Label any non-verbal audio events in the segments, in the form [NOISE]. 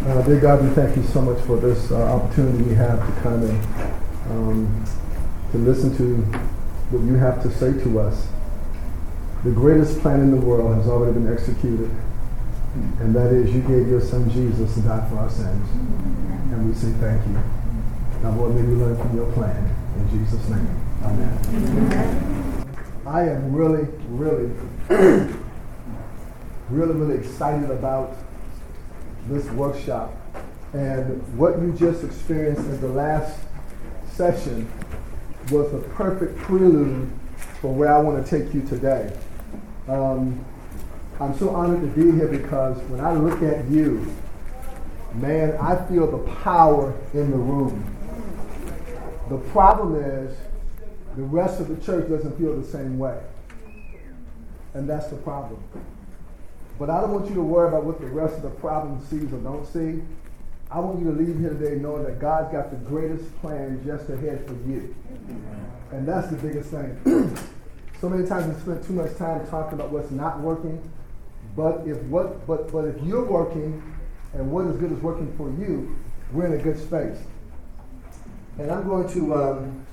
Uh, dear God, we thank you so much for this uh, opportunity we have to kind of um, to listen to what you have to say to us. The greatest plan in the world has already been executed, and that is you gave your son Jesus to die for our sins. And we say thank you. Now, Lord, may we learn from your plan. In Jesus' name, amen. amen. I am really, really, [CLEARS THROAT] really, really excited about this workshop. And what you just experienced in the last session was a perfect prelude for where I want to take you today. Um, I'm so honored to be here because when I look at you, man, I feel the power in the room. The problem is the rest of the church doesn't feel the same way. And that's the problem. But I don't want you to worry about what the rest of the problem sees or don't see. I want you to leave here today knowing that God's got the greatest plan just ahead for you. And that's the biggest thing. [CLEARS THROAT] so many times we spend too much time talking about what's not working. But if what but but if you're working and what is good is working for you, we're in a good space. And I'm going to um,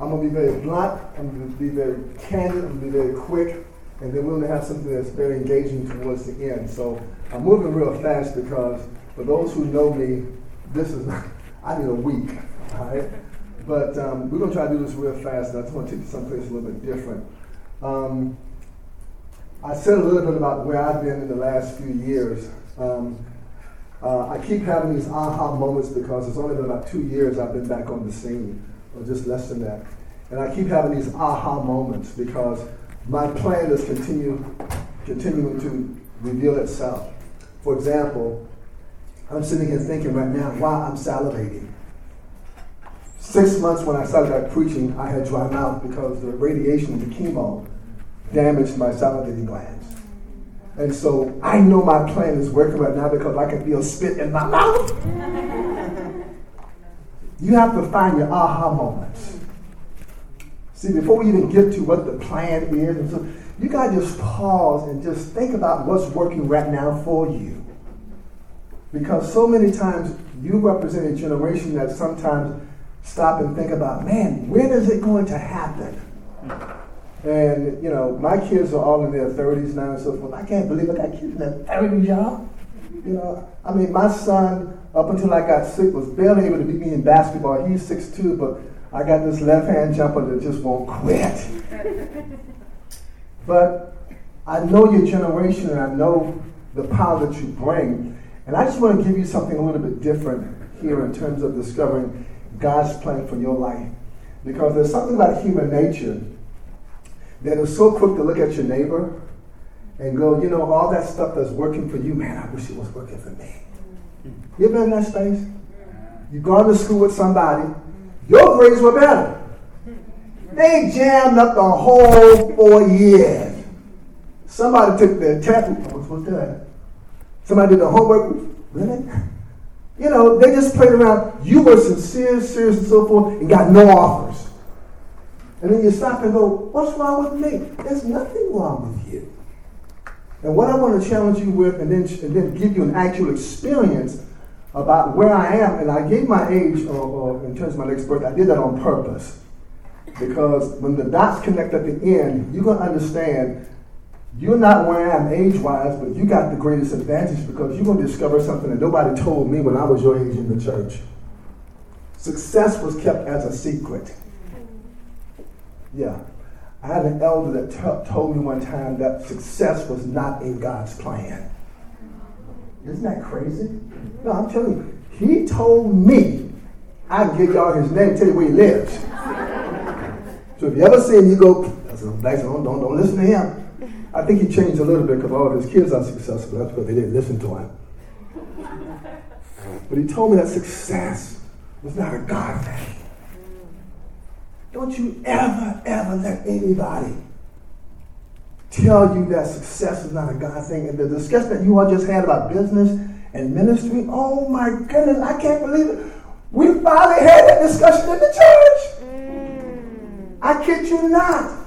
I'm going to be very blunt. I'm going to be very candid. I'm going to be very quick and then we're going to have something that's very engaging towards the end. So I'm moving real fast because for those who know me, this is [LAUGHS] I need a week, all right? But um, we're going to try to do this real fast, and I just want to take you someplace a little bit different. Um, I said a little bit about where I've been in the last few years. Um, uh, I keep having these aha moments because it's only been about two years I've been back on the scene, or just less than that. And I keep having these aha moments because my plan is continue, continuing to reveal itself. For example, I'm sitting here thinking right now, why I'm salivating. Six months when I started out preaching, I had dry mouth because the radiation the chemo damaged my salivating glands. And so I know my plan is working right now because I can feel spit in my mouth. [LAUGHS] you have to find your aha moments. See, before we even get to what the plan is, and so you gotta just pause and just think about what's working right now for you. Because so many times you represent a generation that sometimes stop and think about, man, when is it going to happen? And you know, my kids are all in their 30s now and so forth. I can't believe I got kids in their 30s, y'all. You know, I mean, my son, up until I got sick, was barely able to beat me in basketball. He's 6'2", but I got this left hand jumper that just won't quit. but I know your generation and I know the power that you bring. And I just want to give you something a little bit different here in terms of discovering God's plan for your life. Because there's something about human nature that is so quick to look at your neighbor and go, you know, all that stuff that's working for you, man, I wish it was working for me. You ever been in that space? You've gone to school with somebody your grades were better. They jammed up the whole four years. Somebody took their test. What's was that? Somebody did the homework. Really? You know, they just played around. You were sincere, serious, and so forth, and got no offers. And then you stop and go, What's wrong with me? There's nothing wrong with you. And what I want to challenge you with, and then, and then give you an actual experience about where I am, and I gave my age or, in terms of my next birthday. I did that on purpose because when the dots connect at the end, you're going to understand you're not where I am age wise, but you got the greatest advantage because you're going to discover something that nobody told me when I was your age in the church. Success was kept as a secret. Yeah. I had an elder that t- told me one time that success was not in God's plan. Isn't that crazy? No, I'm telling you, he told me I can give y'all his name, tell you where he lives. so if you ever see him, you go, don't, don't, don't listen to him. I think he changed a little bit because all of his kids are successful. That's because they didn't listen to him. But he told me that success was not a God thing. Don't you ever, ever let anybody tell you that success is not a God thing. And the discussion that you all just had about business and ministry, oh my goodness, I can't believe it. We finally had that discussion in the church. Mm. I kid you not.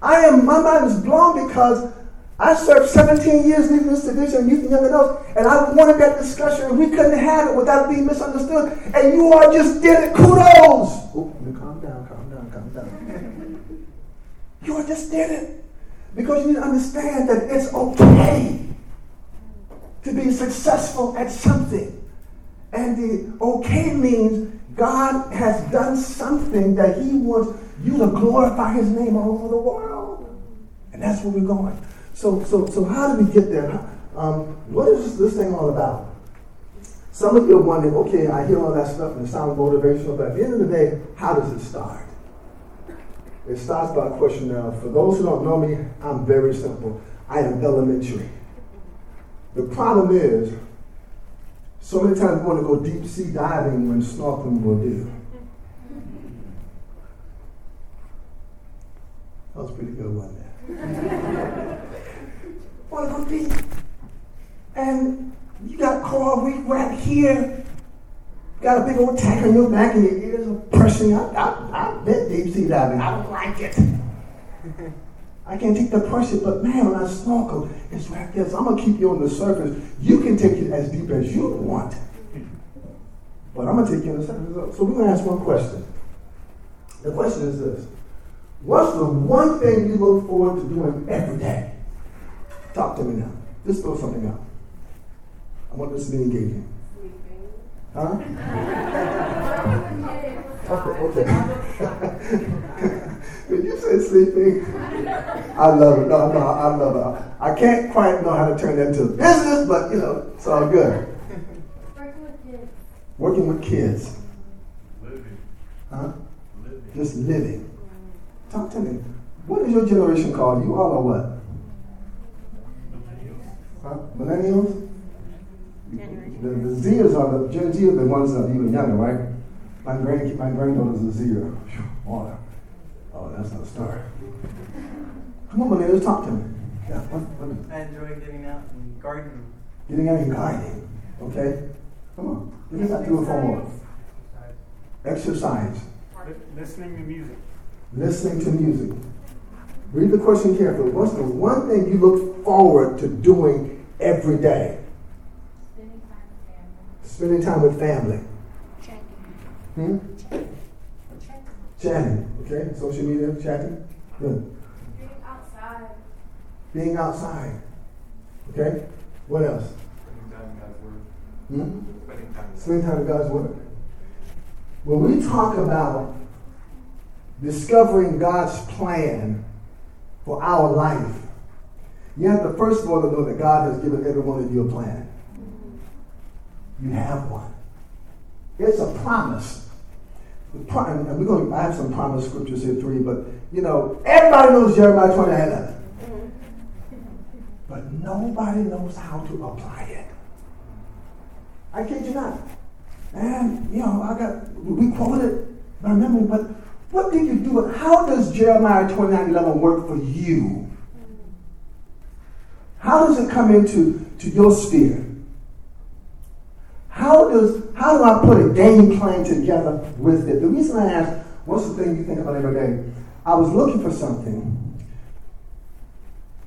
I am, my mind is blown because I served 17 years leading this division, youth and young adults, and I wanted that discussion, and we couldn't have it without being misunderstood. And you all just did it. Kudos. Oh, calm down, calm down, calm down. [LAUGHS] you all just did it. Because you need to understand that it's okay to be successful at something. And the okay means God has done something that He wants you to glorify His name all over the world. And that's where we're going. So, so, so how do we get there? Um, what is this thing all about? Some of you are wondering, okay, I hear all that stuff and it sounds motivational, but at the end of the day, how does it start? It starts by a question now. Uh, for those who don't know me, I'm very simple. I am elementary. The problem is, so many times we want to go deep sea diving when snorkeling will do. That was pretty good, wasn't it? want to go deep. And you got coral reef right here. Got a big old tank on your back and your pressing up. I, I bet deep sea diving. I don't like it. [LAUGHS] I can't take the pressure, but man, when I snorkel, it's there. So I'm gonna keep you on the surface. You can take it as deep as you want. But I'm gonna take you on the surface. So we're gonna ask one question. The question is this. What's the one thing you look forward to doing every day? Talk to me now. Just throw something out. I want this to be engaging. Huh? [LAUGHS] okay, [LAUGHS] okay. When you say sleeping, I love it. No, no, I love it. I can't quite know how to turn that into business, but you know, it's all good. Working with kids. Working with kids. Living. Huh? Living. Just living. Talk to me. What is your generation called? You all are what? Huh? Millennials? The, the Zers are the Gen Z are the ones that are even younger, right? My grand my granddaughter's a Zer. [LAUGHS] Water. Oh, that's not a story. Come on, millennials, talk to me. Yeah, what, what? I enjoy getting out and gardening. Getting out and gardening. Okay? Come on. Give me that three or four more. Exercise. Listening to music. Listening to music. Read the question carefully. What's the one thing you look forward to doing every day? Spending time with family. Spending time with family. Chatting. Hmm? Chatting. Okay? Social media, chatting. Good. Being outside. Being outside. Okay? What else? Spending time in God's Word. Hmm? Spending time in God's Word. When we talk about discovering God's plan for our life, you have to first of all to know that God has given every one of you a plan. You have one. It's a promise. And we're going. I have some promise scriptures here, three, but you know, everybody knows Jeremiah 29 11. But nobody knows how to apply it. I kid you not. And, you know, I got, we quoted by memory, but what did you do? How does Jeremiah 29 11 work for you? How does it come into to your sphere? How does how do I put a game plan together with it? The reason I ask, what's the thing you think about every day? I was looking for something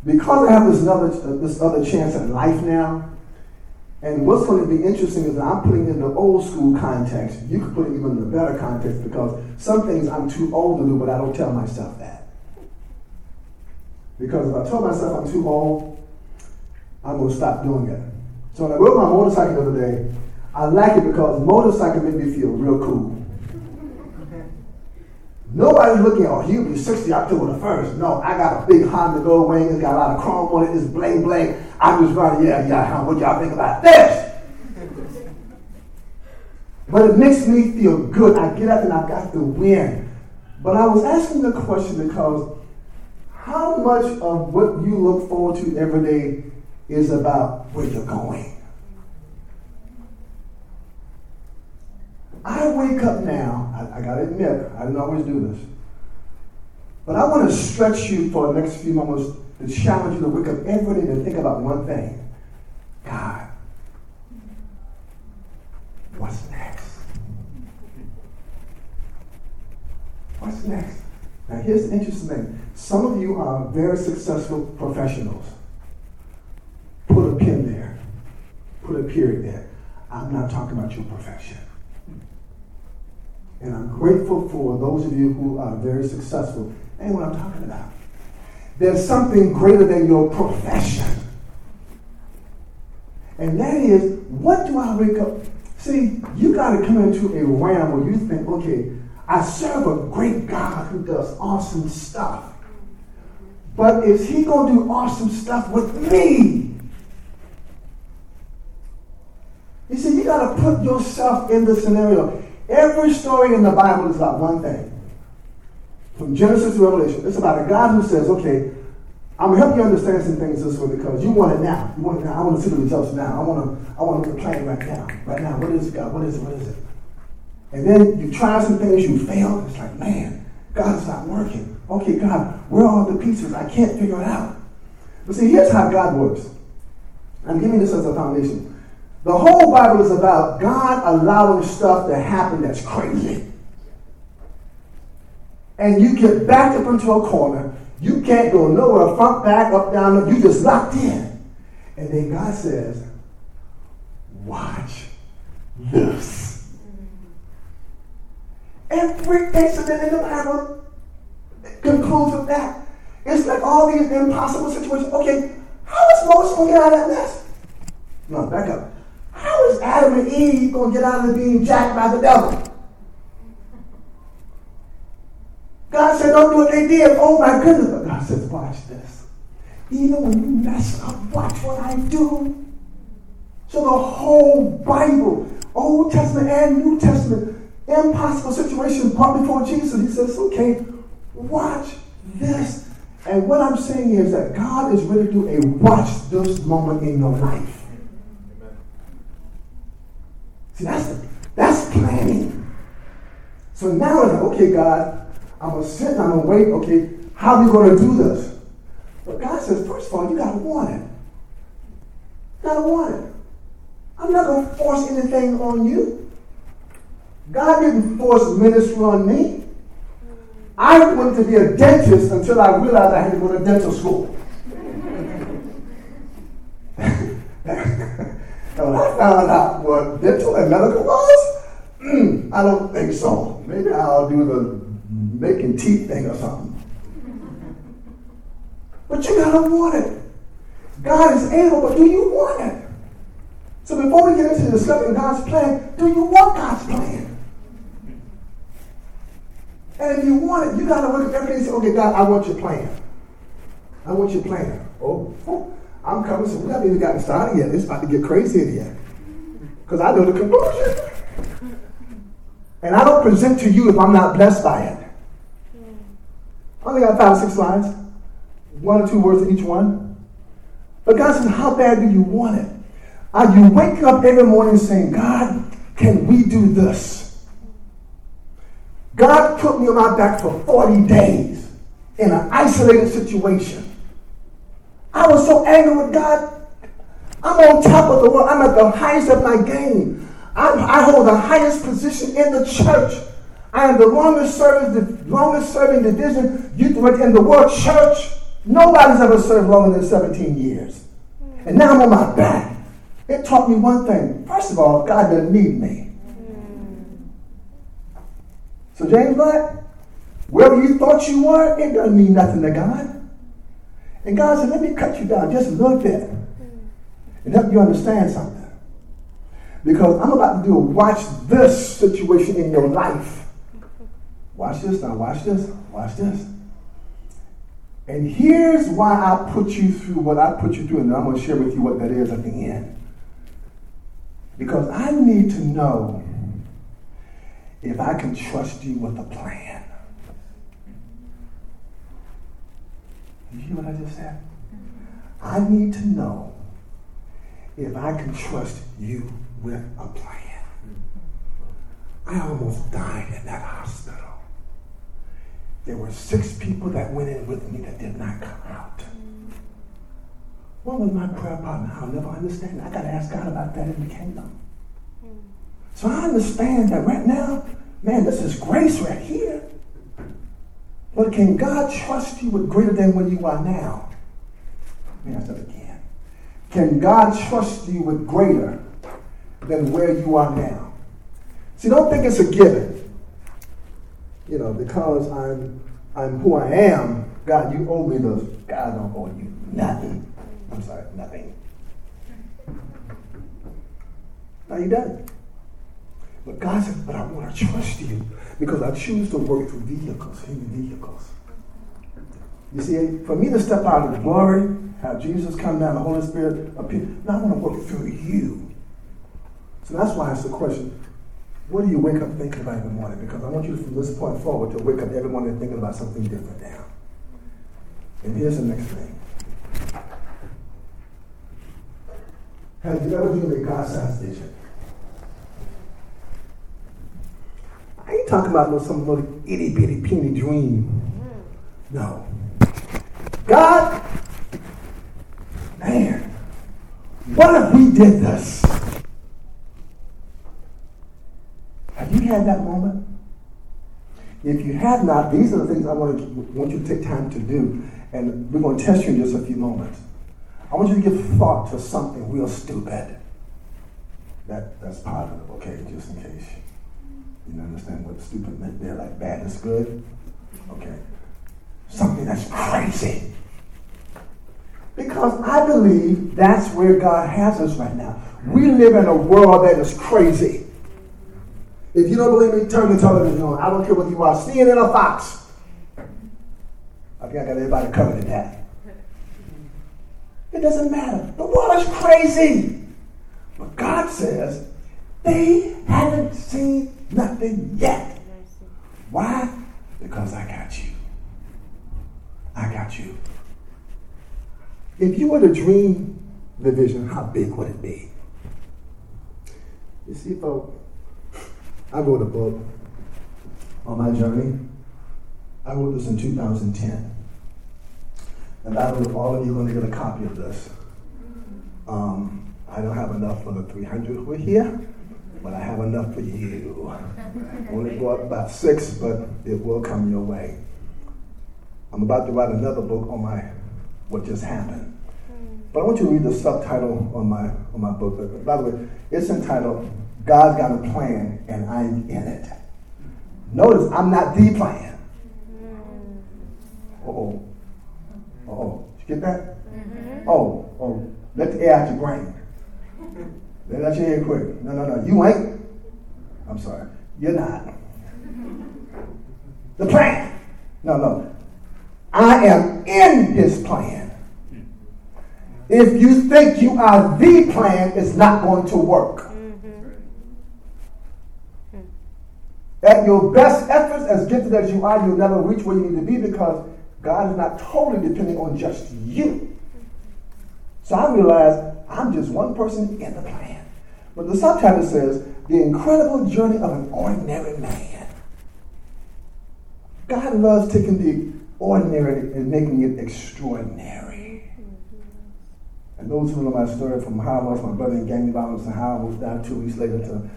because I have this other this other chance at life now. And what's going to be interesting is that I'm putting it in the old school context. You could put it even in a better context because some things I'm too old to do, but I don't tell myself that. Because if I tell myself I'm too old, I'm going to stop doing it. So when I rode my motorcycle the other day, I like it because motorcycle make me feel real cool. Nobody's looking, oh, he'll be 60 October the 1st. No, I got a big Honda Gold Wing. It's got a lot of chrome on it. It's bling bling. I'm just running, yeah, yeah, what y'all think about this? but it makes me feel good. I get up and I got the win. But I was asking the question because how much of what you look forward to every day is about where you're going? I wake up now, I, I gotta admit, I didn't always do this. But I wanna stretch you for the next few moments to challenge you to wake up every day to think about one thing God, what's next? What's next? Now, here's the interesting thing some of you are very successful professionals. Put a pin there, put a period there. I'm not talking about your profession. And I'm grateful for those of you who are very successful. Ain't what I'm talking about. There's something greater than your profession. And that is, what do I wake up? See, you got to come into a realm where you think, okay, I serve a great God who does awesome stuff. But is he going to do awesome stuff with me? You see, you got to put yourself in the scenario. Every story in the Bible is about one thing. From Genesis to Revelation, it's about a God who says, okay, I'm gonna help you understand some things this way because you want it now. You want it now. I want to see the results now. I want to. I want to plan right now. Right now. What is it, God? What is it? What is it? And then you try some things, you fail. It's like, man, God's not working. Okay, God, where are all the pieces? I can't figure it out. But see, here's how God works. I'm giving this as a foundation. The whole Bible is about God allowing stuff to happen that's crazy. And you get backed up into a corner. You can't go nowhere, front, back, up, down. You just locked in. And then God says, watch this. Every incident in the Bible concludes with that. It's like all these impossible situations. Okay, how is Moses going to get out of that mess? No, back up. How is Adam and Eve going to get out of being jacked by the devil? God said, don't do what they did. Oh my goodness. But God says, watch this. Even when you mess up, watch what I do. So the whole Bible, Old Testament and New Testament, impossible situation brought before Jesus. He says, okay, watch this. And what I'm saying is that God is ready to do a watch this moment in your life. See, that's, that's planning. So now it's like, okay, God, I'm going to sit and I'm going to wait. Okay, how are we going to do this? But God says, first of all, you got to want it. You got to want it. I'm not going to force anything on you. God didn't force ministry on me. I wanted to be a dentist until I realized I had to go to dental school. [LAUGHS] And when I found out what dental and medical was, mm, [CLEARS THROAT] I don't think so. Maybe I'll do the making teeth thing or something. But you gotta want it. God is able, but do you want it? So before we get into discovering God's plan, do you want God's plan? And if you want it, you gotta look at everything and say, okay, God, I want your plan. I want your plan. Oh, oh I'm coming, so we haven't even gotten started yet. It's about to get crazy in here. Because I know the conclusion. And I don't present to you if I'm not blessed by it. I only got five six slides, one or two words in each one. But God says, How bad do you want it? Are you waking up every morning saying, God, can we do this? God put me on my back for 40 days in an isolated situation. I was so angry with God. I'm on top of the world. I'm at the highest of my game. I'm, i hold the highest position in the church. I am the longest serving, the longest serving division youth in the world church. Nobody's ever served longer than 17 years. And now I'm on my back. It taught me one thing. First of all, God doesn't need me. So James Black, wherever you thought you were, it doesn't mean nothing to God. And God said, let me cut you down just a little bit and help you understand something. Because I'm about to do a watch this situation in your life. Watch this now, watch this, watch this. And here's why I put you through what I put you through, and I'm going to share with you what that is at the end. Because I need to know if I can trust you with a plan. You hear what I just said? I need to know if I can trust you with a plan. I almost died in that hospital. There were six people that went in with me that did not come out. What was my prayer partner? I'll never understand. I got to ask God about that in the kingdom. So I understand that right now, man, this is grace right here. Can God trust you with greater than what you are now? Let me ask that again. Can God trust you with greater than where you are now. See, don't think it's a given. You know, because I'm I'm who I am, God, you owe me those. God don't owe you nothing. I'm sorry, nothing. Now you done. But God said, but I want to trust you because I choose to work through vehicles, human vehicles. You see, for me to step out of the glory, have Jesus come down, the Holy Spirit appear, now I want to work through you. So that's why I ask the question, what do you wake up thinking about the morning? Because I want you from this point forward to wake up every morning thinking about something different now. And here's the next thing. Have you ever dreamed a God-sized vision? I ain't talking about no some little itty bitty puny dream. No. God, man, what if we did this? Have you had that moment? If you have not, these are the things I want, to, want you to take time to do. And we're going to test you in just a few moments. I want you to give thought to something real stupid. That, that's positive, okay, just in case. You understand what stupid meant there, like bad is good? Okay. Something that's crazy. Because I believe that's where God has us right now. We live in a world that is crazy. If you don't believe me, turn the television on. I don't care whether you are CNN or Fox. I think I got everybody covered in that. It doesn't matter. The world is crazy. But God says they haven't seen nothing yet. Why? Because I got you. I got you. If you were to dream the vision, how big would it be? You see, folks, I wrote a book on my journey. I wrote this in 2010. And I don't know if all of you are going to get a copy of this. Um, I don't have enough for the 300 who are here, but I have enough for you. Only bought about six, but it will come your way. I'm about to write another book on my what just happened. Hmm. But I want you to read the subtitle on my on my book. By the way, it's entitled God's Got a Plan and I'm in it. Notice I'm not the plan. Hmm. oh. oh. Did you get that? Mm-hmm. Oh, oh. Let the air out your brain. Let out your head quick. No, no, no. You ain't. I'm sorry. You're not. The plan. No, no. I am in his plan. If you think you are the plan, it's not going to work. At your best efforts, as gifted as you are, you'll never reach where you need to be because God is not totally depending on just you. So I realized I'm just one person in the plan. But the subtitle says, The Incredible Journey of an Ordinary Man. God loves taking the ordinary and making it extraordinary. And those who know my story from how I lost my brother in gang violence and how I almost died two weeks later to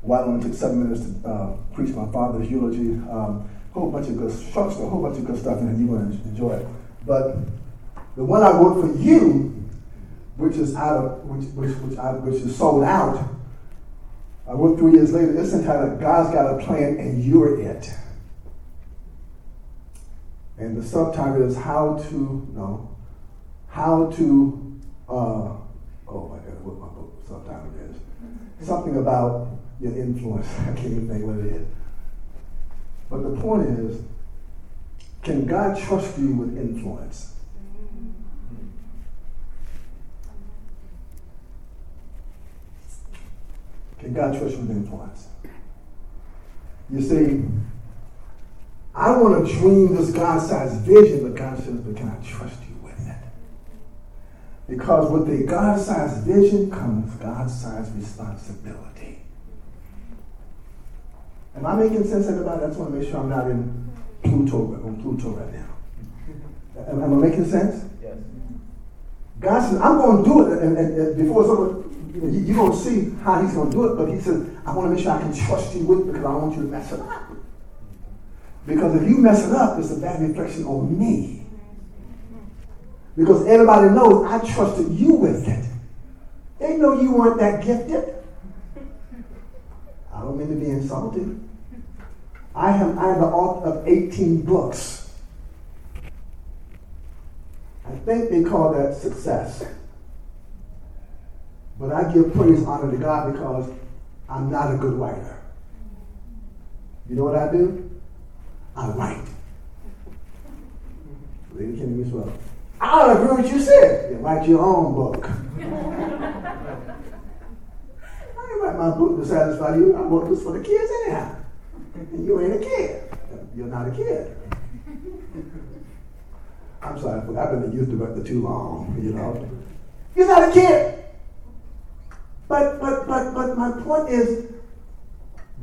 why it only took seven minutes to uh, preach my father's eulogy. Um, whole bunch of good, story, a whole bunch of good stuff, and you want to enjoy it. But the one I wrote for you, which is out of which which which, I, which is sold out. I wrote three years later. It's entitled "God's Got a Plan and You're It." And the subtitle is "How to No, How to." Uh, oh, I got what my book subtitle is. Something about your influence. [LAUGHS] I can't even think what it is. But the point is, can God trust you with influence? Can God trust you with influence? You see, I want to dream this God sized vision, but God says, but can I trust you with it? Because with a God sized vision comes God sized responsibility. Am I making sense, everybody? I just want to make sure I'm not in Pluto, on Pluto right now. Am, am I making sense? Yes. God says, I'm going to do it. And, and, and before it's over, you, you're going to see how he's going to do it. But he says, I want to make sure I can trust you with it because I don't want you to mess it up. Because if you mess it up, it's a bad reflection on me. Because everybody knows I trusted you with it. They know you weren't that gifted. I don't mean to be insulted. I am I am the author of 18 books. I think they call that success. But I give praise honor to God because I'm not a good writer. You know what I do? I write. Lady Kenny as well. I don't agree with what you said. You write your own book. I didn't write my book to satisfy you. I wrote this for the kids anyhow. And you ain't a kid. You're not a kid. I'm sorry, I've been a youth director too long, you know. You're not a kid. But but but but my point is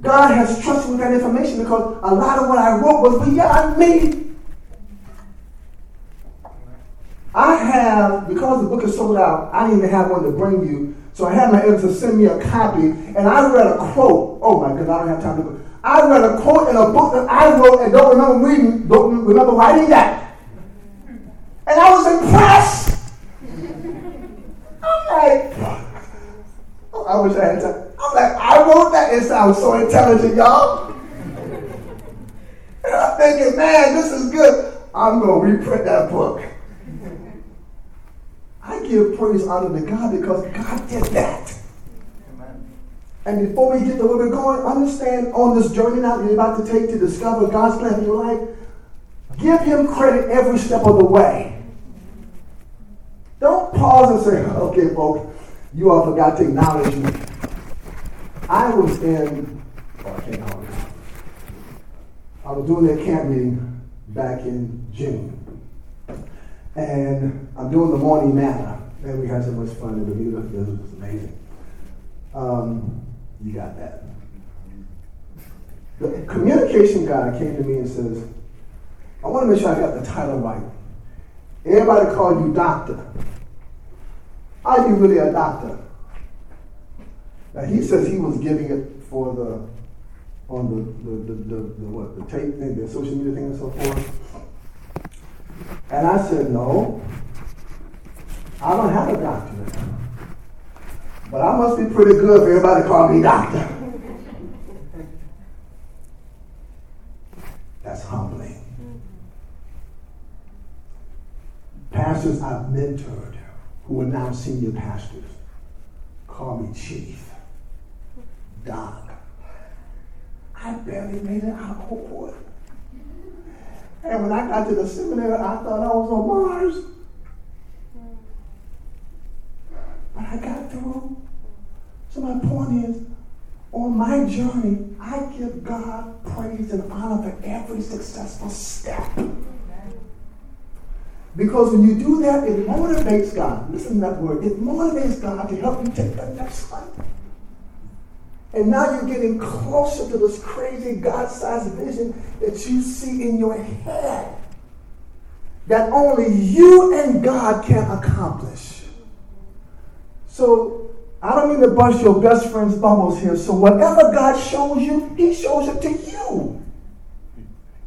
God has trusted with that information because a lot of what I wrote was beyond me. I have, because the book is sold out, I didn't even have one to bring you. So I had my editor send me a copy, and I read a quote. Oh my goodness, I don't have time to go. I read a quote in a book that I wrote and don't remember reading, don't remember writing that. And I was impressed. I'm like, I wish I had time. I'm like, I wrote that. It sounds so intelligent, y'all. And I'm thinking, man, this is good. I'm going to reprint that book. I give praise honor to God because God did that. Amen. And before we get to where we're going, understand on this journey now you're about to take to discover God's plan for your life, give Him credit every step of the way. Don't pause and say, okay, folks, you all forgot to acknowledge me. I was in, oh, I can't it. I was doing that camp meeting back in June. And I'm doing the morning manna. And we had so much fun in the meeting. It was amazing. Um, you got that. The communication guy came to me and says, I want to make sure I got the title right. Everybody call you doctor. Are you really a doctor? Now he says he was giving it for the on the the, the, the, the what the tape thing, the social media thing and so forth. And I said, No, I don't have a doctorate. But I must be pretty good for everybody to call me doctor. That's humbling. Pastors I've mentored who are now senior pastors call me chief, doc. I barely made it out of Oakwood. And when I got to the seminary, I thought I was on Mars. But I got through. So my point is, on my journey, I give God praise and honor for every successful step. Because when you do that, it motivates God. Listen to that word. It motivates God to help you take the next step. And now you're getting closer to this crazy God sized vision that you see in your head that only you and God can accomplish. So, I don't mean to bust your best friend's bubbles here. So, whatever God shows you, He shows it to you.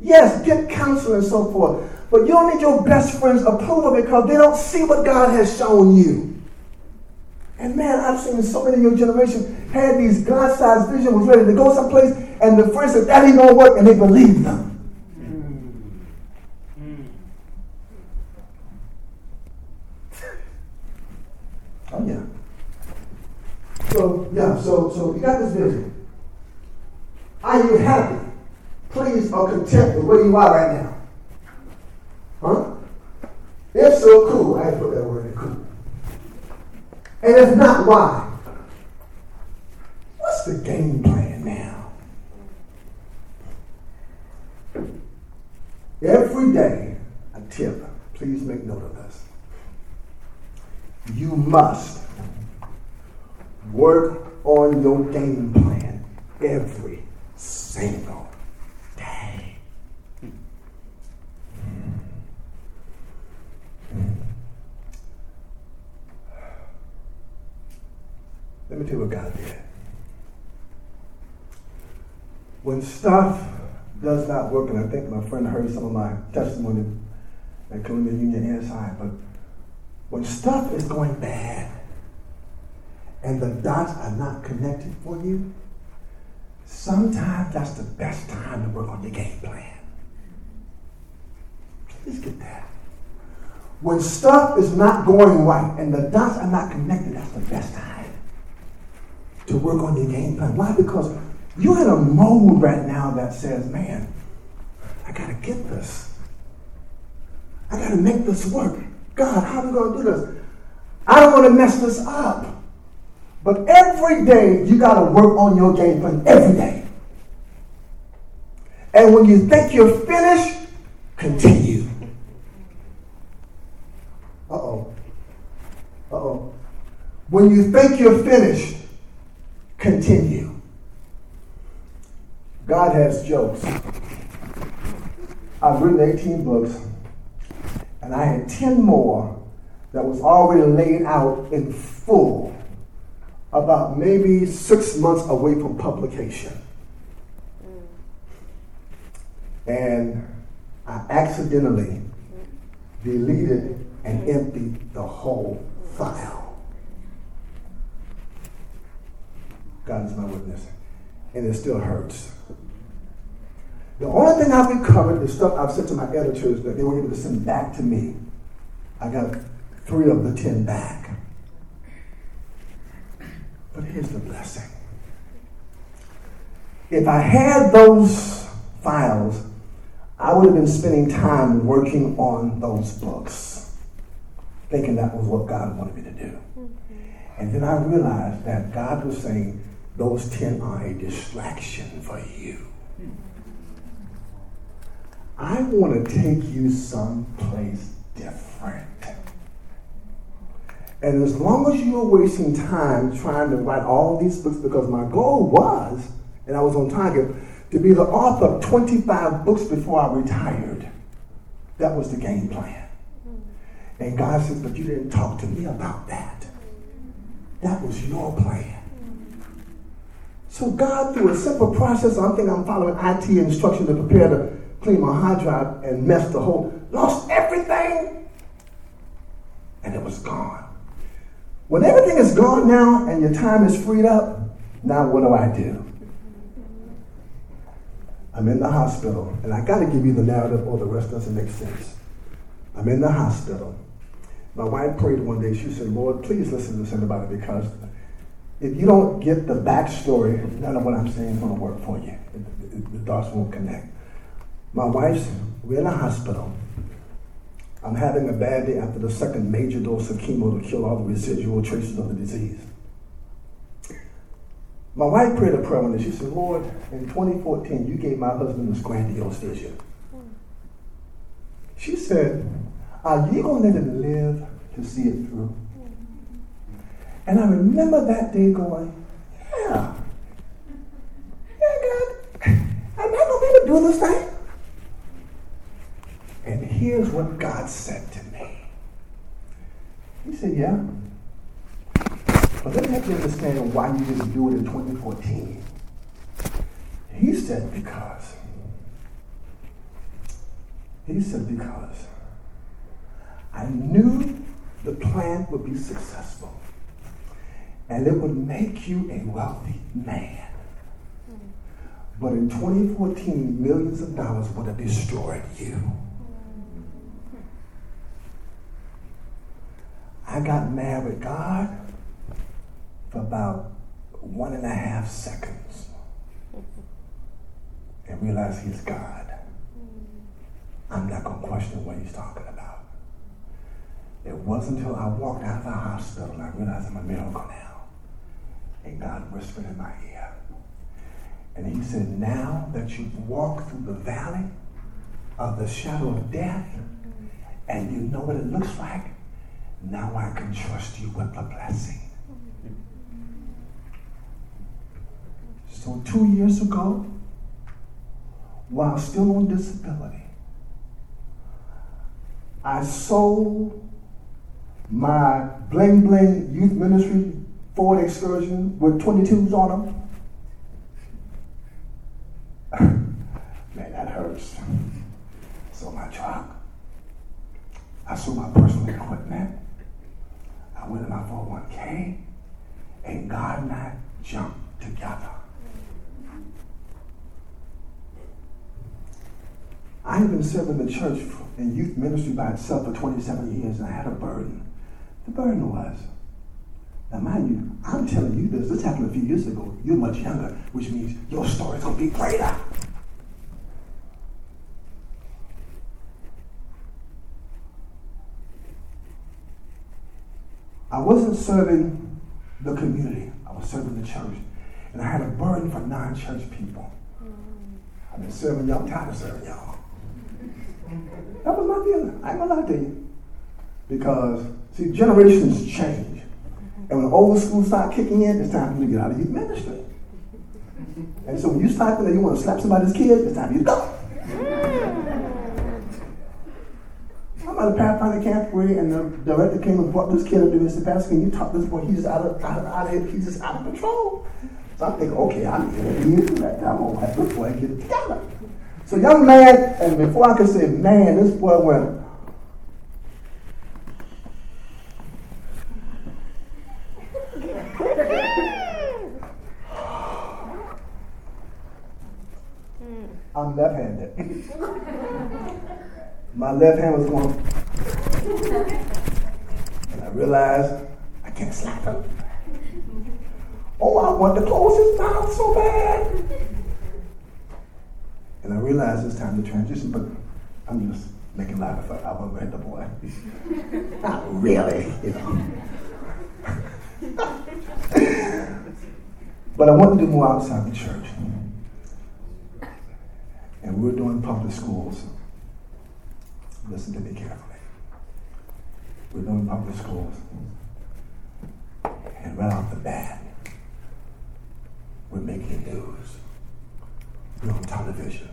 Yes, get counsel and so forth. But you don't need your best friend's approval because they don't see what God has shown you. And man, I've seen so many of your generation had these God-sized vision, was ready to go someplace, and the friend said, that ain't gonna work, and they believed them. Mm. Oh yeah. So yeah, so so you got this vision. Are you happy, pleased, or content with where you are right now? Huh? If so, cool. I put that word in cool. And if not, why? What's the game plan now? Every day, a tip. Please make note of this. You must work on your game plan every single day. Let me tell you what God did. When stuff does not work, and I think my friend heard some of my testimony at Columbia Union inside, but when stuff is going bad and the dots are not connected for you, sometimes that's the best time to work on your game plan. Please get that. When stuff is not going right and the dots are not connected, that's the best time to work on your game plan. Why? Because you're in a mode right now that says, man, I got to get this. I got to make this work. God, how are we going to do this? I don't want to mess this up. But every day, you got to work on your game plan. Every day. And when you think you're finished, continue. Uh oh. Uh oh. When you think you're finished, continue. God has jokes. I've written 18 books, and I had 10 more that was already laid out in full about maybe six months away from publication. And I accidentally deleted and emptied the whole file. God is my witness. And it still hurts. The only thing I've recovered is stuff I've sent to my editors that they were able to send back to me. I got three of the ten back. But here's the blessing. If I had those files, I would have been spending time working on those books, thinking that was what God wanted me to do. Mm-hmm. And then I realized that God was saying, those 10 are a distraction for you. I want to take you someplace different. And as long as you're wasting time trying to write all these books, because my goal was, and I was on target, to be the author of 25 books before I retired. That was the game plan. And God says, but you didn't talk to me about that. That was your plan. So God, through a simple process, I think I'm following IT instruction to prepare to clean my hard drive and mess the whole, lost everything, and it was gone. When everything is gone now and your time is freed up, now what do I do? I'm in the hospital, and I got to give you the narrative or the rest doesn't make sense. I'm in the hospital. My wife prayed one day. She said, Lord, please listen to this anybody because if you don't get the backstory, none of what I'm saying is going to work for you. The dots won't connect. My wife's, we're in the hospital. I'm having a bad day after the second major dose of chemo to kill all the residual traces of the disease. My wife prayed a prayer one day. She said, Lord, in 2014, you gave my husband this grandiose vision. She said, Are you going to let him live to see it through? And I remember that day going, Yeah. Yeah, God. I'm I going to be able to do this thing? And here's what God said to me. He said, Yeah. But let me help you understand why you didn't do it in 2014. He said, Because. He said, Because I knew the plan would be successful and it would make you a wealthy man. But in 2014, millions of dollars would have destroyed you. I got mad with God for about one and a half seconds and realized He's God. I'm not going to question what He's talking about. It wasn't until I walked out of the hospital and I realized I'm a miracle now. And God whispered in my ear. And He said, Now that you've walked through the valley of the shadow of death and you know what it looks like, now I can trust you with the blessing. So, two years ago, while still on disability, I sold my Bling Bling Youth Ministry Ford Excursion with 22s on them. [LAUGHS] Man, that hurts. So my truck. I sold my personal equipment. I went in my 401k. And God and I jumped together. I had been serving the church in youth ministry by itself for 27 years, and I had a burden. The burden was now mind you, I'm telling you this, this happened a few years ago. You're much younger, which means your story's gonna be greater. I wasn't serving the community, I was serving the church. And I had a burden for non church people. I've been serving y'all, I'm tired of serving y'all. That was my feeling. I ain't gonna lie to you. Because, see, generations change. And when old school start kicking in, it's time for you to get out of youth ministry. And so when you start feeling you want to slap somebody's kid, it's time for you to go. I'm at a Pathfinder camp where, and the director came and brought this kid up to me and said, Pastor, can you talk this boy? He's out of, out of, out of, he's just out of control. So I'm thinking, okay, I'm here. That time, I'm to have this boy get it together. So young man, and before I could say, man, this boy went, I'm left-handed. My left hand was going, and I realized I can't slap him. Oh, I want to close his mouth so bad. And I realized it's time to transition, but I'm just making light of it. I want to hit the boy. Not really, you know. [LAUGHS] but I want to do more outside the church we're doing public schools. Listen to me carefully. We're doing public schools. And right off the bat, we're making news. We're on television.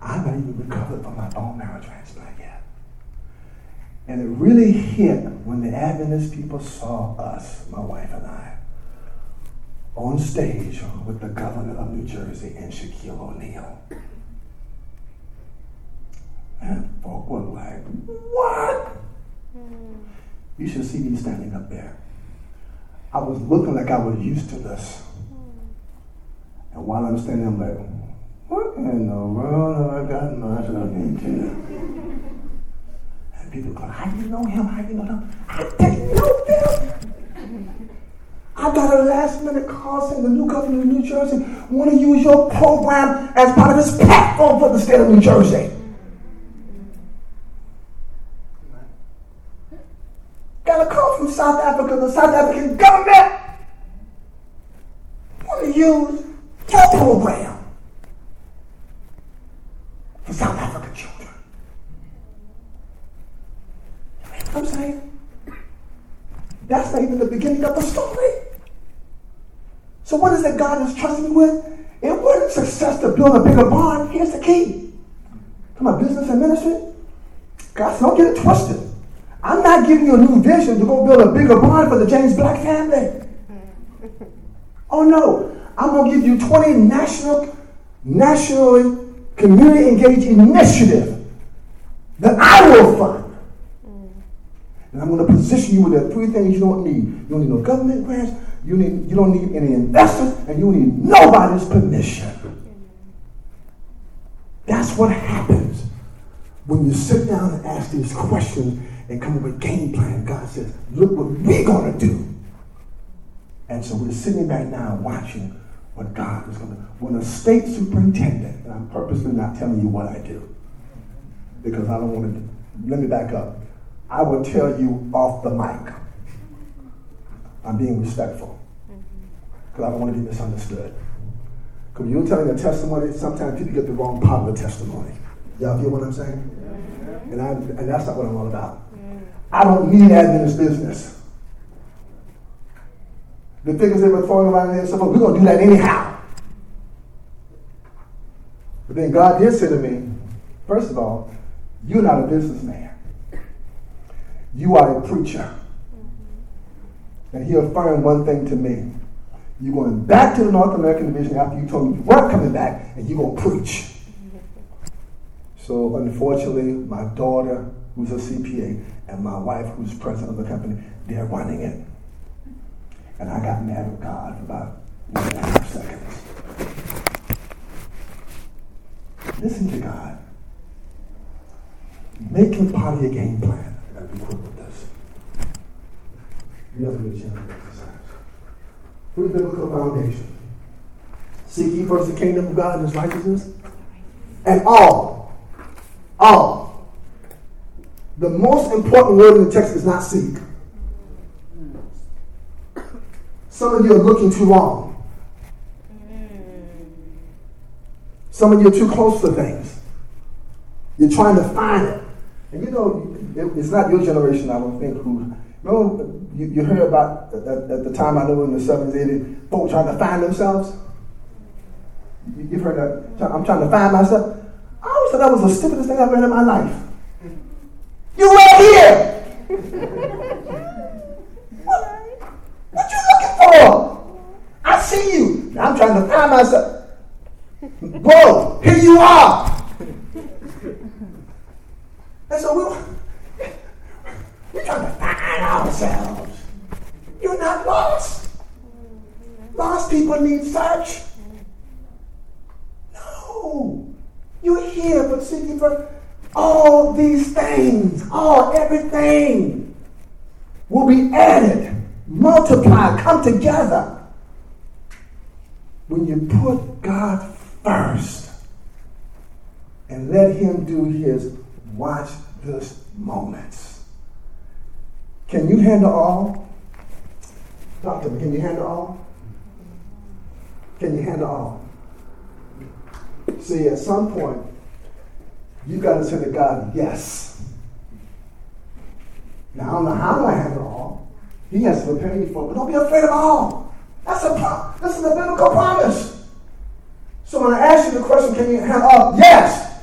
I'm not even recovered from my bone marrow transplant yet. And it really hit when the Adventist people saw us, my wife and I, on stage with the governor of New Jersey and Shaquille O'Neal. And folk were like, What? You should see me standing up there. I was looking like I was used to this. Hmm. And while I'm standing, I'm like, What in the world have I gotten myself into? And people go, How do you know him? How do you know him? I didn't know them. I got a last minute call saying the new governor of New Jersey want to use your program as part of his platform for the state of New Jersey. Got a call from South Africa, the South African government want to use your program for South African children. I'm saying? That's not even the beginning of the story. So what is it God is trusting me with? It wasn't success to build a bigger barn. Here's the key. To my business and ministry. God, don't get it twisted. I'm not giving you a new vision to go build a bigger barn for the James Black family. Oh no, I'm going to give you 20 national, nationally community engaged initiative that I will fund. And I'm going to position you with the three things you don't need. You don't need no government grants, you, need, you don't need any investors, and you need nobody's permission. That's what happens when you sit down and ask these questions and come up with a game plan. God says, look what we're going to do. And so we're sitting back now watching what God is going to do. When a state superintendent, and I'm purposely not telling you what I do, because I don't want to, let me back up. I will tell you off the mic. I'm being respectful. Mm-hmm. Because I don't want to be misunderstood. Because you're telling a testimony, sometimes people get the wrong part of the testimony. Y'all get what I'm saying? And, I, and that's not what I'm all about. I don't need Adventist business. The figures they were throwing around there so we're going to do that anyhow. But then God did say to me, first of all, you're not a businessman. You are a preacher. And he affirmed one thing to me. You're going back to the North American Division after you told me you weren't coming back, and you're going to preach. So unfortunately, my daughter, who's a CPA, and my wife, who's president of the company, they're running it. And I got mad at God for about one and a half seconds. Listen to God. Make him part of your game plan. I gotta be quick with this. You have to get a to exercise. With biblical foundation. Seek ye first the kingdom of God and his righteousness. And all, all. The most important word in the text is not seek. Some of you are looking too long. Some of you are too close to things. You're trying to find it. And you know, it, it's not your generation, I don't think, who. You know, you, you heard about at, at, the time I know in the 70s, 80s, folks trying to find themselves. You, you've heard that. I'm trying to find myself. I always thought that was the stupidest thing I've ever in my life. You right here! what, what you looking for? I see you. I'm trying to find myself. Whoa, here you are. And so we, we're trying to find ourselves. You're not lost. Lost people need search. No. You're here, but seeking for all these things, all everything will be added, multiplied, come together. When you put God first and let Him do His watch this moments. Can you handle all? Doctor. Can you handle all? Can you handle all? See, at some point, you got to say to God, yes. Now, I don't know how I handle all. He has to prepare you for it, but don't be afraid of all. That's a this is a biblical promise. So when I ask you the question, can you handle all? Yes.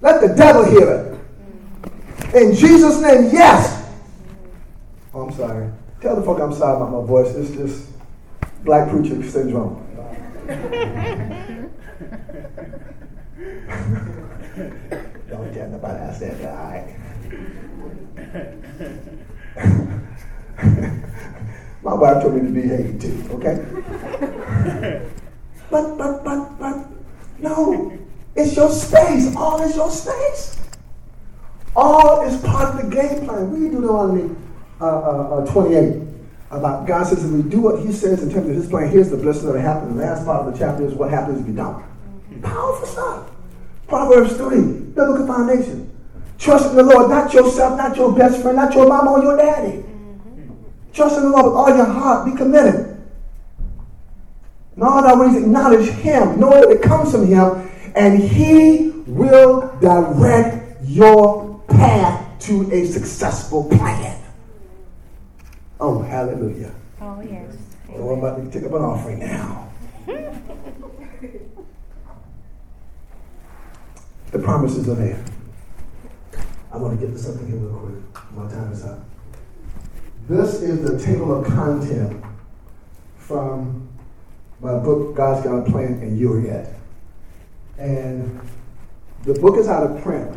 Let the devil hear it. In Jesus' name, yes. Oh, I'm sorry. Tell the fuck I'm sorry about my voice. It's just black preacher syndrome. [LAUGHS] Don't tell nobody I said that. Right. [LAUGHS] My wife told me to behave too, okay? [LAUGHS] but, but, but, but, no. It's your space. All is your space. All is part of the game plan. Read Deuteronomy uh, uh, uh, 28 about God says if we do what He says in terms of His plan, here's the blessing that happen. The last part of the chapter is what happens if you don't. Powerful stuff. Proverbs 3, biblical foundation. Trust in the Lord, not yourself, not your best friend, not your mama or your daddy. Mm-hmm. Trust in the Lord with all your heart. Be committed. In all thy ways, acknowledge Him, knowing that it comes from Him, and He will direct your path to a successful plan. Oh, hallelujah. Oh, yes. Oh, I'm about to take up an offering now. [LAUGHS] the promises are there. I want to get to something here real quick. My time is up. This is the table of content from my book, God's Got a Plan, and You're It. And the book is out of print.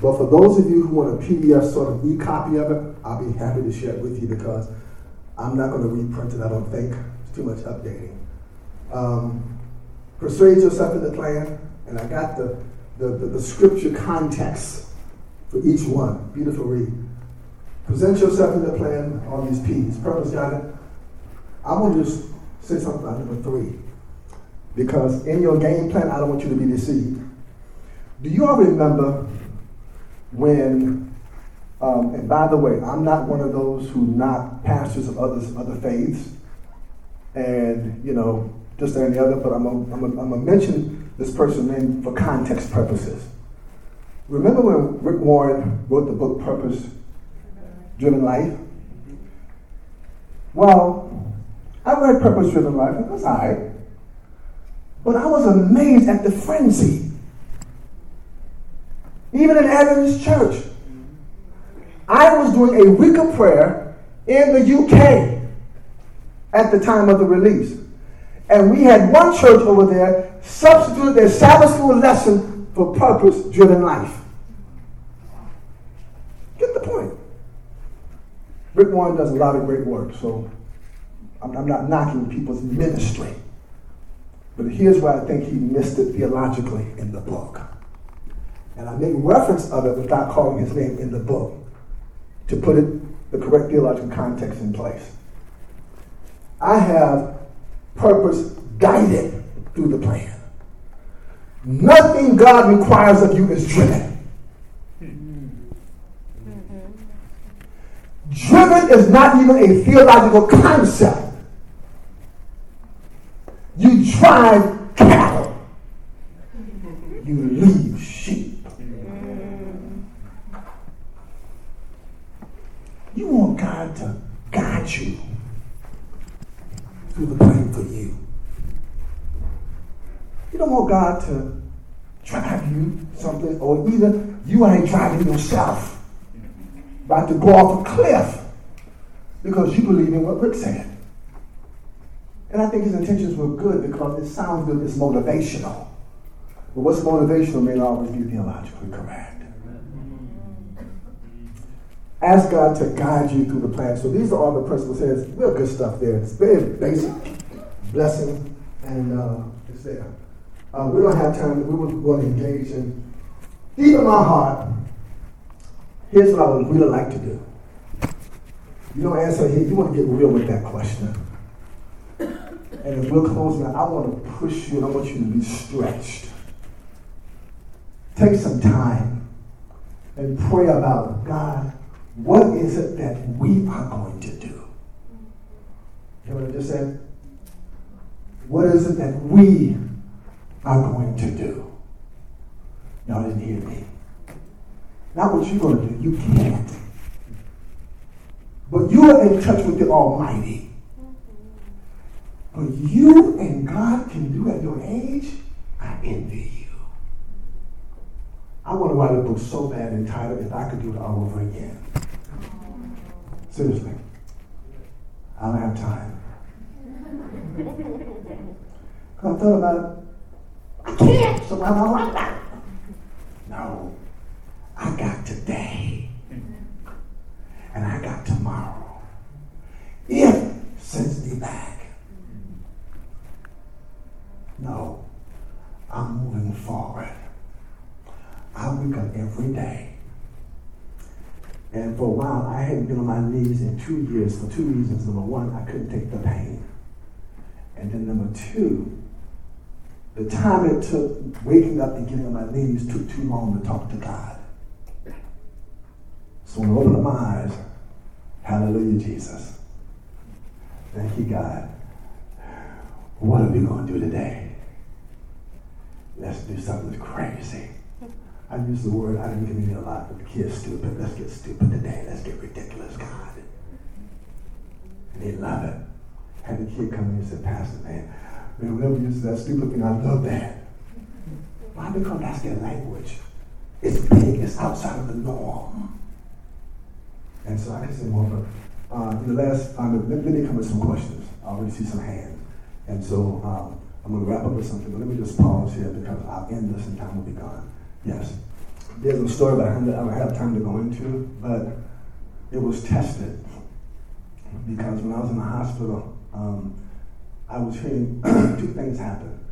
But for those of you who want a PDF sort of e-copy of it, I'll be happy to share it with you because I'm not going to reprint it, I don't think. It's too much updating. Um, persuade yourself in the plan, and I got the, the, the, the scripture context for each one. Beautiful read. Present yourself in the plan on these P's. Purpose got it. I want to just say something about number three. Because in your game plan, I don't want you to be deceived. Do you all remember when, um, and by the way, I'm not one of those who not pastors of others, other faiths, and, you know, just any other, but I'm going to mention this person's name for context purposes. Remember when Rick Warren wrote the book Purpose Driven Life? Well, I read Purpose Driven Life, it was all right. But I was amazed at the frenzy. Even in Adventist church. I was doing a week of prayer in the UK at the time of the release. And we had one church over there substitute their Sabbath school lesson for purpose driven life. Get the point. Rick Warren does a lot of great work, so I'm, I'm not knocking people's ministry. But here's where I think he missed it theologically in the book. And I make reference of it without calling his name in the book to put it the correct theological context in place. I have purpose guided through the plan. Nothing God requires of you is driven. Driven is not even a theological concept. You drive cattle, you leave sheep. You want God to guide you through the plan for you. You want God to drive you something, or either you ain't driving yourself about to go off a cliff because you believe in what Rick said. And I think his intentions were good because it sounds good, it's motivational. But what's motivational may not always be theologically correct. Ask God to guide you through the plan. So these are all the principles. It's real good stuff there. It's very basic blessing, and uh, it's there. Uh, we don't have time. We want to engage in deep in my heart. Here's what I would really like to do. You don't answer here. You want to get real with that question. And as we're closing, I want to push you and I want you to be stretched. Take some time and pray about God. What is it that we are going to do? You know what I just said? What is it that we are going to do? Y'all didn't hear me. Not what you're going to do. You can't. But you are in touch with the Almighty. But you and God can do at your age, I envy you. I want to write a book so bad entitled If I Could Do It All Over Again. Seriously. I don't have time. I thought about it. I can't, so I'm all right. No. I got today. And I got tomorrow. If sends me back. No. I'm moving forward. I wake up every day. And for a while, I hadn't been on my knees in two years for two reasons. Number one, I couldn't take the pain. And then number two, the time it took waking up and getting on my knees took too long to talk to God. So when I opened my eyes, hallelujah, Jesus. Thank you, God. What are we going to do today? Let's do something crazy. I use the word, I didn't give me a lot, but the kids stupid. Let's get stupid today. Let's get ridiculous, God. And they love it. Had the kid come in and said, Pastor, man, man, whenever you use that stupid thing, I love that. Why? Because that's their language. It's big, it's outside of the norm. And so I can say more, uh, in the last, um, let, me come with some questions. I already see some hands. And so um, I'm going to wrap up with something, but let me just pause here because I'll end this and time will be gone. Yes. There's a story that I don't have time to go into, but it was tested because when I was in the hospital, um, I was hearing [CLEARS THROAT] two things happen.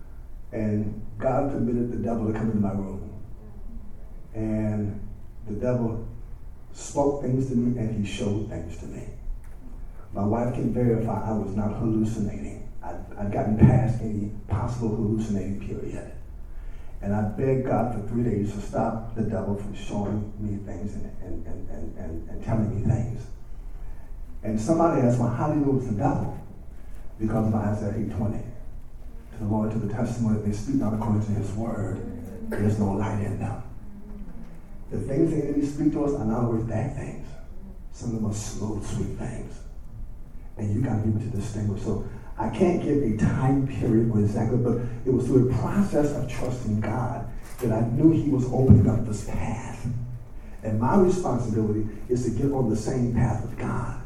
And God permitted the devil to come into my room. And the devil spoke things to me and he showed things to me. My wife can verify I was not hallucinating. I, I'd gotten past any possible hallucinating period. And I begged God for three days to stop the devil from showing me things and, and, and, and, and, and telling me things. And somebody asked, well, how do you know it's the devil? Because of Isaiah 8.20. To the Lord, to the testimony, they speak not according to his word. There's no light in them. The things the enemy speak to us are not always bad things. Some of them are slow, sweet things. And you got to be able to distinguish. So I can't give a time period exactly, but it was through a process of trusting God that I knew He was opening up this path. And my responsibility is to get on the same path with God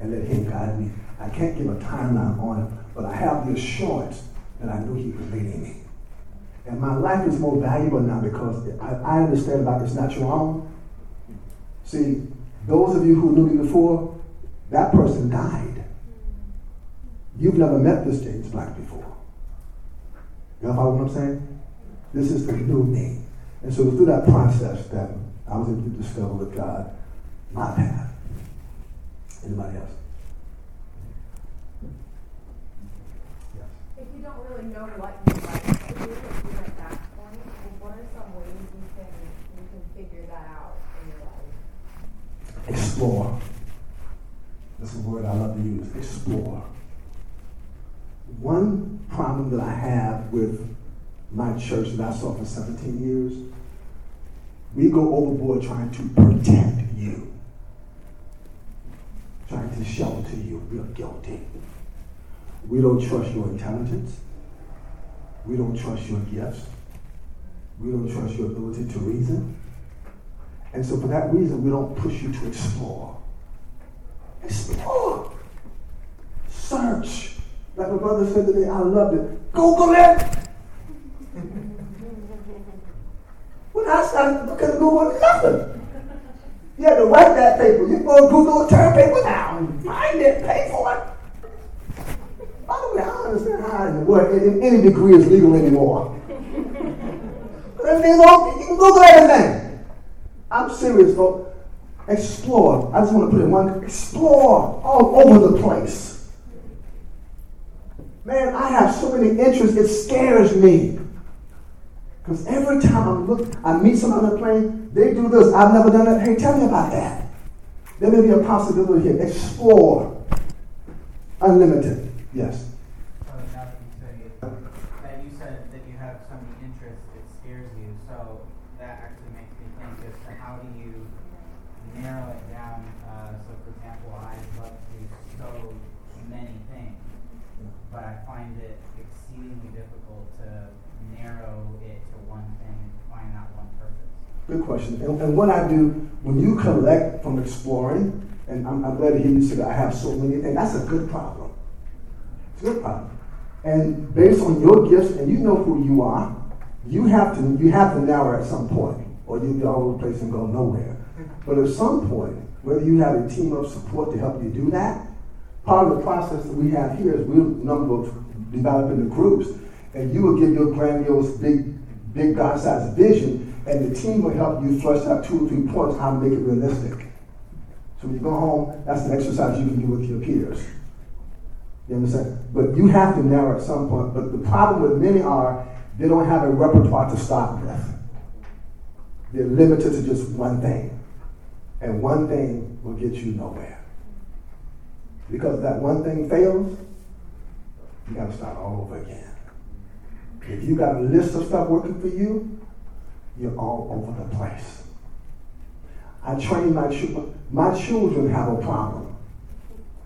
and let Him guide me. I can't give a timeline on it, but I have the assurance that I knew He was leading me. And my life is more valuable now because I, I understand about it's not your own. See, those of you who knew me before, that person died. You've never met this James Black before. You know what I'm saying? This is the new me. And so through that process that I was able to discover with God my path. Anybody else? Yes. If you don't really know what you like to do, if you're at that point, what are some ways you can you can figure that out in your life? Explore. That's a word I love to use. Explore. One problem that I have with my church that I saw for 17 years, we go overboard trying to protect you, trying to shelter you. We are guilty. We don't trust your intelligence. We don't trust your gifts. We don't trust your ability to reason. And so for that reason, we don't push you to explore. Explore. Search. Like my brother said to me, I loved it. Google it. when I started looking at Google, nothing. You had to write that paper. You go Google, turn paper down, find it, pay for it. By the I don't understand how in the in any degree is legal anymore. But everything's all, you can Google everything. I'm serious, folks. Explore. I just want to put it in one. Explore all over the place. Man, I have so many interests, it scares me. Because every time I look, I meet someone on the plane, they do this. I've never done that. Hey, tell me about that. There may be a possibility here. Explore. Unlimited. Yes. Oh, now that you say, that you said that you have so many interests, it scares you, so that actually makes me think as to how do you narrow it down, uh, so for example, I love to do so many things, but I find it exceedingly difficult to narrow it to one thing and find that one purpose. Good question. And, and what I do when you collect from exploring, and I'm, I'm glad to hear you say that I have so many and that's a good problem. It's a good problem. And based on your gifts, and you know who you are, you have to you have to narrow at some point, or you'll be all over the place and go nowhere. But at some point, whether you have a team of support to help you do that, part of the process that we have here is we'll number of developing the groups, and you will give your grandiose, big, big God-sized vision, and the team will help you flush out two or three points how to make it realistic. So when you go home, that's an exercise you can do with your peers. You understand? But you have to narrow at some point. But the problem with many are they don't have a repertoire to start with. They're limited to just one thing. And one thing will get you nowhere. Because that one thing fails, you got to start all over again. If you got a list of stuff working for you, you're all over the place. I train my children. My children have a problem.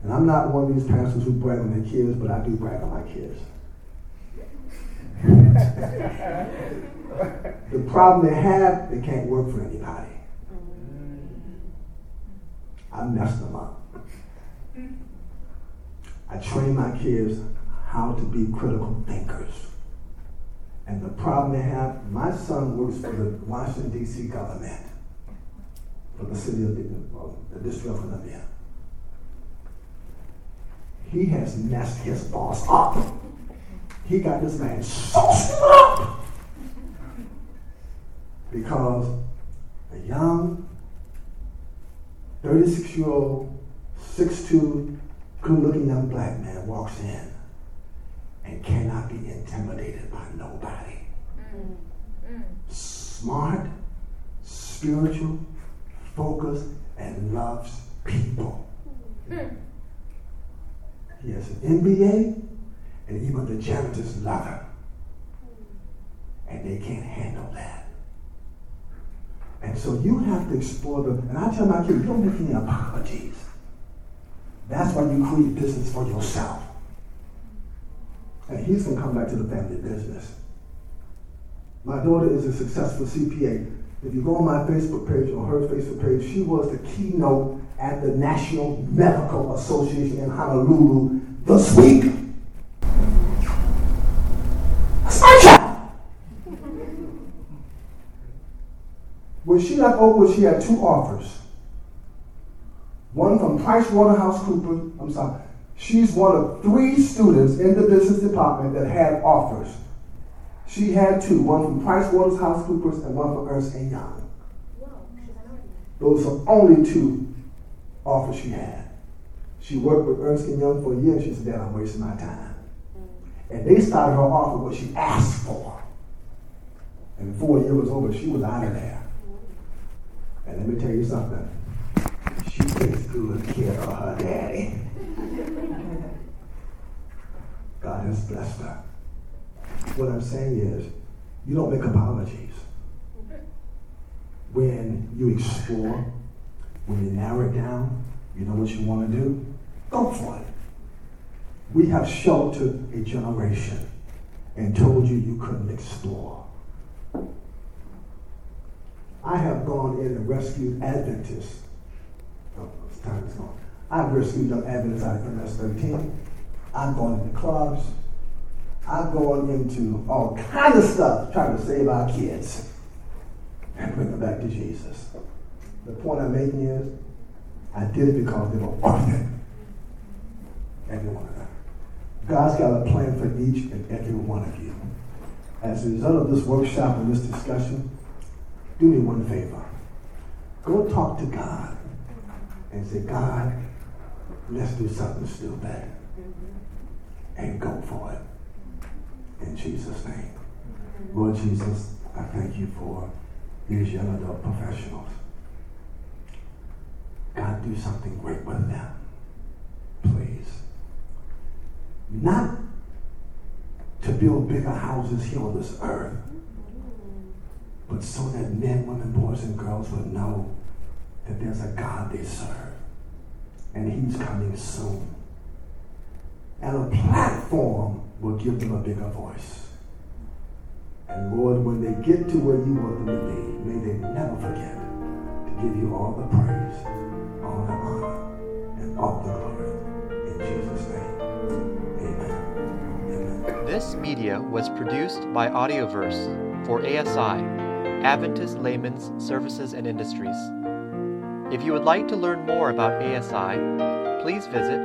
And I'm not one of these pastors who brag on their kids, but I do brag on my kids. [LAUGHS] the problem they have, they can't work for anybody. I messed them up. I train my kids how to be critical thinkers. And the problem they have, my son works for the Washington, D.C. government, for the city of well, the District of Columbia. He has messed his boss up. He got this man screwed up because a young 36 year old, 6'2, good looking young black man walks in and cannot be intimidated by nobody. Smart, spiritual, focused, and loves people. He has an MBA, and even the janitors love him. And they can't handle that. And so you have to explore the, and I tell my kids, don't make any apologies. That's why you create business for yourself. And he's going to come back to the family business. My daughter is a successful CPA. If you go on my Facebook page or her Facebook page, she was the keynote at the National Medical Association in Honolulu this week. When she left Oakwood, she had two offers. One from Price Waterhouse Cooper. I'm sorry. She's one of three students in the business department that had offers. She had two, one from Price Waterhouse House Coopers and one from Ernst Young. Those are only two offers she had. She worked with Ernst Young for a year and she said, Dad, I'm wasting my time. And they started her off with what she asked for. And before a year was over, she was out of there. And let me tell you something. She takes good care of her daddy. God has blessed her. What I'm saying is, you don't make apologies. When you explore, when you narrow it down, you know what you want to do? Go for it. We have sheltered a generation and told you you couldn't explore. I have gone in and rescued Adventists. Oh, time is gone. I've rescued young Adventists out of MS 13. I've gone into clubs. I've gone into all kind of stuff trying to save our kids and bring them back to Jesus. The point I'm making is, I did it because they were worth it. Every one of them. God's got a plan for each and every one of you. As a result of this workshop and this discussion, do me one favor. Go talk to God and say, God, let's do something stupid. And go for it. In Jesus' name. Lord Jesus, I thank you for these young adult professionals. God, do something great with them. Please. Not to build bigger houses here on this earth, but so that men, women, boys, and girls would know that there's a God they serve. And He's coming soon. And a platform will give them a bigger voice. And Lord, when they get to where you want them to be, may they never forget to give you all the praise, all the honor, and all the glory. In Jesus' name, amen. Amen. This media was produced by Audioverse for ASI, Adventist Layman's Services and Industries. If you would like to learn more about ASI, please visit